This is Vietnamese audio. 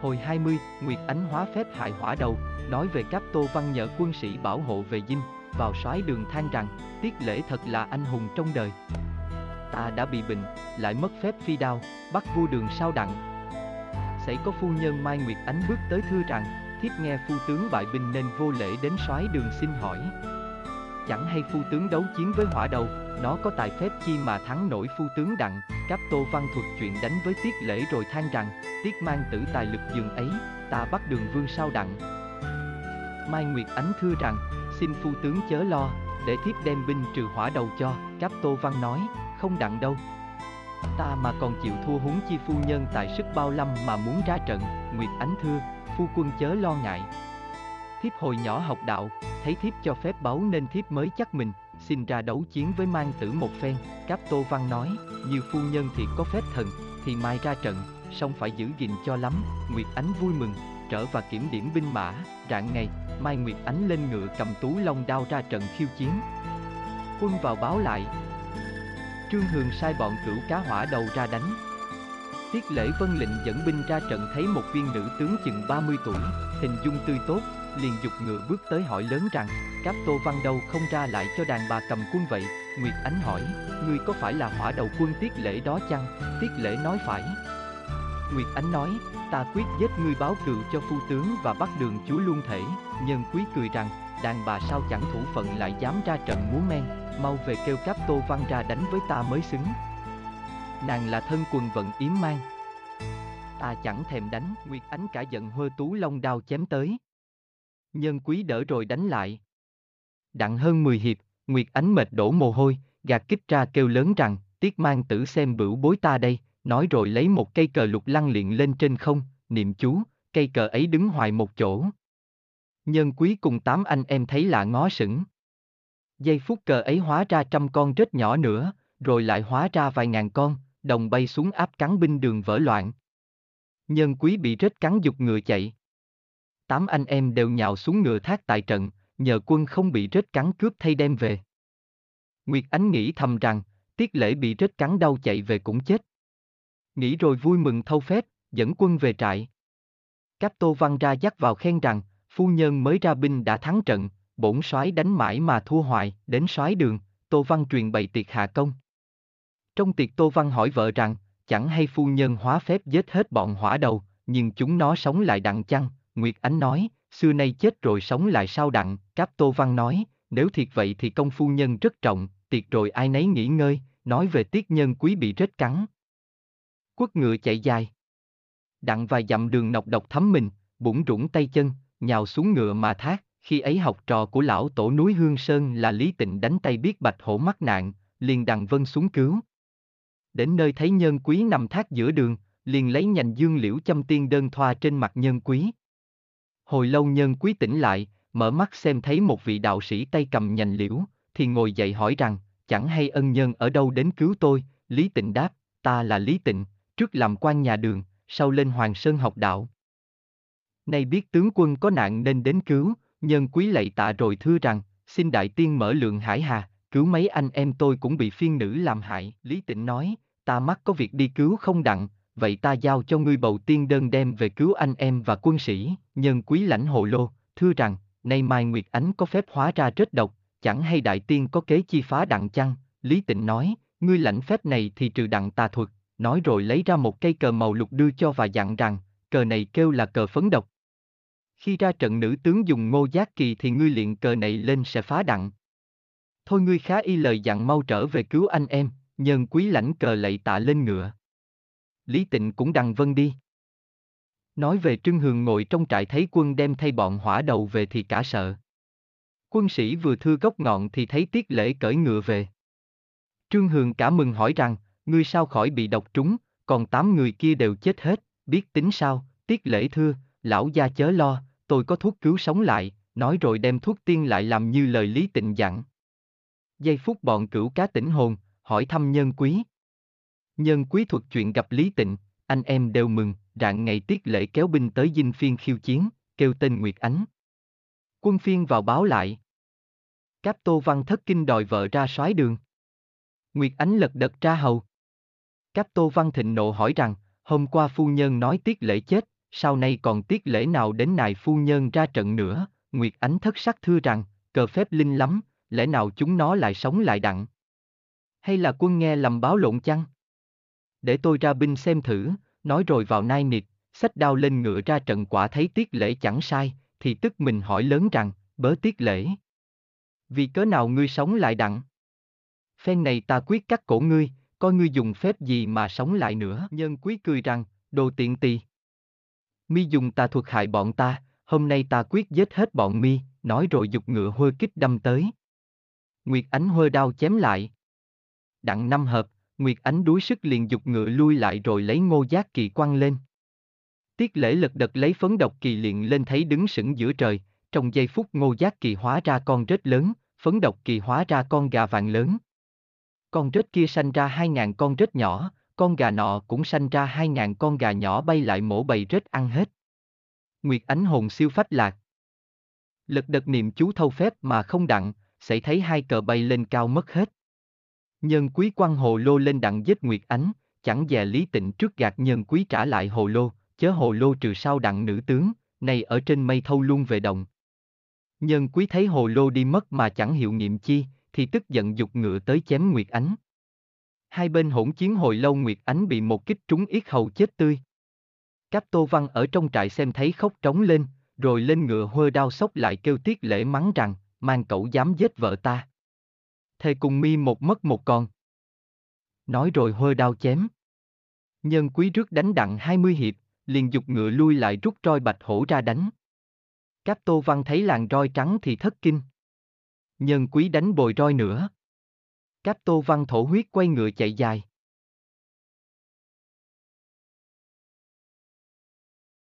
Hồi 20, Nguyệt Ánh hóa phép hại hỏa đầu, nói về các Tô Văn nhờ quân sĩ bảo hộ về dinh, vào soái đường than rằng, tiết lễ thật là anh hùng trong đời. Ta đã bị bệnh, lại mất phép phi đao, bắt vua đường sao đặng. Xảy có phu nhân Mai Nguyệt Ánh bước tới thưa rằng, thiếp nghe phu tướng bại binh nên vô lễ đến soái đường xin hỏi. Chẳng hay phu tướng đấu chiến với hỏa đầu, nó có tài phép chi mà thắng nổi phu tướng đặng, Cáp Tô Văn thuật chuyện đánh với Tiết Lễ rồi than rằng, Tiết mang tử tài lực dường ấy, ta bắt đường vương sao đặng. Mai Nguyệt Ánh thưa rằng, xin phu tướng chớ lo, để thiếp đem binh trừ hỏa đầu cho, Cáp Tô Văn nói, không đặng đâu. Ta mà còn chịu thua huống chi phu nhân tại sức bao lâm mà muốn ra trận, Nguyệt Ánh thưa, phu quân chớ lo ngại. Thiếp hồi nhỏ học đạo, thấy thiếp cho phép báu nên thiếp mới chắc mình, xin ra đấu chiến với mang tử một phen, Cáp Tô Văn nói, như phu nhân thì có phép thần, thì mai ra trận, song phải giữ gìn cho lắm, Nguyệt Ánh vui mừng, trở và kiểm điểm binh mã, rạng ngày, Mai Nguyệt Ánh lên ngựa cầm tú long đao ra trận khiêu chiến. Quân vào báo lại. Trương Hường sai bọn cửu cá hỏa đầu ra đánh. Tiết lễ vân lệnh dẫn binh ra trận thấy một viên nữ tướng chừng 30 tuổi, hình dung tươi tốt, liền dục ngựa bước tới hỏi lớn rằng, Cáp Tô Văn đâu không ra lại cho đàn bà cầm quân vậy? Nguyệt Ánh hỏi, ngươi có phải là hỏa đầu quân tiết lễ đó chăng? Tiết lễ nói phải. Nguyệt Ánh nói, ta quyết giết ngươi báo cựu cho phu tướng và bắt đường chúa luôn thể. Nhân quý cười rằng, đàn bà sao chẳng thủ phận lại dám ra trận múa men, mau về kêu Cáp Tô Văn ra đánh với ta mới xứng. Nàng là thân quần vận yếm mang. Ta chẳng thèm đánh, Nguyệt Ánh cả giận hơ tú long đao chém tới. Nhân quý đỡ rồi đánh lại. Đặng hơn 10 hiệp, Nguyệt Ánh mệt đổ mồ hôi, gạt kích ra kêu lớn rằng, tiết mang tử xem bửu bối ta đây, nói rồi lấy một cây cờ lục lăng liền lên trên không, niệm chú, cây cờ ấy đứng hoài một chỗ. Nhân quý cùng tám anh em thấy lạ ngó sững. Giây phút cờ ấy hóa ra trăm con rết nhỏ nữa, rồi lại hóa ra vài ngàn con, đồng bay xuống áp cắn binh đường vỡ loạn. Nhân quý bị rết cắn dục ngựa chạy. Tám anh em đều nhào xuống ngựa thác tại trận, nhờ quân không bị rết cắn cướp thay đem về. Nguyệt Ánh nghĩ thầm rằng, tiết lễ bị rết cắn đau chạy về cũng chết. Nghĩ rồi vui mừng thâu phép, dẫn quân về trại. Cáp Tô Văn ra dắt vào khen rằng, phu nhân mới ra binh đã thắng trận, bổn soái đánh mãi mà thua hoại đến soái đường, Tô Văn truyền bày tiệc hạ công. Trong tiệc Tô Văn hỏi vợ rằng, chẳng hay phu nhân hóa phép giết hết bọn hỏa đầu, nhưng chúng nó sống lại đặng chăng, Nguyệt Ánh nói, xưa nay chết rồi sống lại sao đặng, Cáp Tô Văn nói, nếu thiệt vậy thì công phu nhân rất trọng, tiệc rồi ai nấy nghỉ ngơi, nói về tiết nhân quý bị rết cắn. Quất ngựa chạy dài. Đặng vài dặm đường nọc độc thấm mình, bụng rủng tay chân, nhào xuống ngựa mà thác, khi ấy học trò của lão tổ núi Hương Sơn là Lý Tịnh đánh tay biết bạch hổ mắc nạn, liền đằng vân xuống cứu. Đến nơi thấy nhân quý nằm thác giữa đường, liền lấy nhành dương liễu châm tiên đơn thoa trên mặt nhân quý. Hồi lâu nhân quý tỉnh lại, mở mắt xem thấy một vị đạo sĩ tay cầm nhành liễu, thì ngồi dậy hỏi rằng, chẳng hay ân nhân ở đâu đến cứu tôi, Lý Tịnh đáp, ta là Lý Tịnh, trước làm quan nhà đường, sau lên Hoàng Sơn học đạo. Nay biết tướng quân có nạn nên đến cứu, nhân quý lạy tạ rồi thưa rằng, xin đại tiên mở lượng hải hà, cứu mấy anh em tôi cũng bị phiên nữ làm hại. Lý Tịnh nói, ta mắc có việc đi cứu không đặng, vậy ta giao cho ngươi bầu tiên đơn đem về cứu anh em và quân sĩ, nhân quý lãnh hồ lô, thưa rằng, nay Mai Nguyệt Ánh có phép hóa ra rất độc, chẳng hay đại tiên có kế chi phá đặng chăng, Lý Tịnh nói, ngươi lãnh phép này thì trừ đặng tà thuật, nói rồi lấy ra một cây cờ màu lục đưa cho và dặn rằng, cờ này kêu là cờ phấn độc. Khi ra trận nữ tướng dùng ngô giác kỳ thì ngươi luyện cờ này lên sẽ phá đặng. Thôi ngươi khá y lời dặn mau trở về cứu anh em, nhân quý lãnh cờ lạy tạ lên ngựa. Lý Tịnh cũng đằng vân đi. Nói về Trưng Hường ngồi trong trại thấy quân đem thay bọn hỏa đầu về thì cả sợ. Quân sĩ vừa thưa gốc ngọn thì thấy tiết lễ cởi ngựa về. Trương Hường cả mừng hỏi rằng, ngươi sao khỏi bị độc trúng, còn tám người kia đều chết hết, biết tính sao, tiết lễ thưa, lão gia chớ lo, tôi có thuốc cứu sống lại, nói rồi đem thuốc tiên lại làm như lời Lý Tịnh dặn. Giây phút bọn cửu cá tỉnh hồn, hỏi thăm nhân quý. Nhân quý thuật chuyện gặp Lý Tịnh, anh em đều mừng, rạng ngày tiết lễ kéo binh tới dinh phiên khiêu chiến, kêu tên Nguyệt Ánh. Quân phiên vào báo lại. Cáp Tô Văn thất kinh đòi vợ ra soái đường. Nguyệt Ánh lật đật ra hầu. Cáp Tô Văn thịnh nộ hỏi rằng, hôm qua phu nhân nói tiết lễ chết, sau này còn tiết lễ nào đến nài phu nhân ra trận nữa, Nguyệt Ánh thất sắc thưa rằng, cờ phép linh lắm, lẽ nào chúng nó lại sống lại đặng? Hay là quân nghe lầm báo lộn chăng? Để tôi ra binh xem thử, nói rồi vào nai nịt, sách đao lên ngựa ra trận quả thấy tiết lễ chẳng sai, thì tức mình hỏi lớn rằng, bớ tiết lễ. Vì cớ nào ngươi sống lại đặng? Phen này ta quyết cắt cổ ngươi, coi ngươi dùng phép gì mà sống lại nữa. Nhân quý cười rằng, đồ tiện tỳ. Mi dùng ta thuật hại bọn ta, hôm nay ta quyết giết hết bọn mi, nói rồi dục ngựa hôi kích đâm tới. Nguyệt Ánh hôi đao chém lại. Đặng năm hợp, Nguyệt Ánh đuối sức liền dục ngựa lui lại rồi lấy ngô giác kỳ quăng lên. Tiết lễ lật đật lấy phấn độc kỳ liền lên thấy đứng sững giữa trời, trong giây phút ngô giác kỳ hóa ra con rết lớn, phấn độc kỳ hóa ra con gà vàng lớn. Con rết kia sanh ra hai ngàn con rết nhỏ, con gà nọ cũng sanh ra hai ngàn con gà nhỏ bay lại mổ bầy rết ăn hết. Nguyệt ánh hồn siêu phách lạc. Lật đật niệm chú thâu phép mà không đặng, sẽ thấy hai cờ bay lên cao mất hết. Nhân quý quăng hồ lô lên đặng giết Nguyệt ánh, chẳng dè lý tịnh trước gạt nhân quý trả lại hồ lô, chớ hồ lô trừ sau đặng nữ tướng, này ở trên mây thâu luôn về đồng. Nhân quý thấy hồ lô đi mất mà chẳng hiệu nghiệm chi, thì tức giận dục ngựa tới chém Nguyệt Ánh. Hai bên hỗn chiến hồi lâu Nguyệt Ánh bị một kích trúng yết hầu chết tươi. Cáp Tô Văn ở trong trại xem thấy khóc trống lên, rồi lên ngựa hơ đao sốc lại kêu tiết lễ mắng rằng, mang cậu dám giết vợ ta. Thề cùng mi một mất một con. Nói rồi hơi đao chém. Nhân quý rước đánh đặng hai mươi hiệp, liền dục ngựa lui lại rút roi bạch hổ ra đánh. Cáp Tô Văn thấy làn roi trắng thì thất kinh. Nhân quý đánh bồi roi nữa. Cáp Tô Văn thổ huyết quay ngựa chạy dài.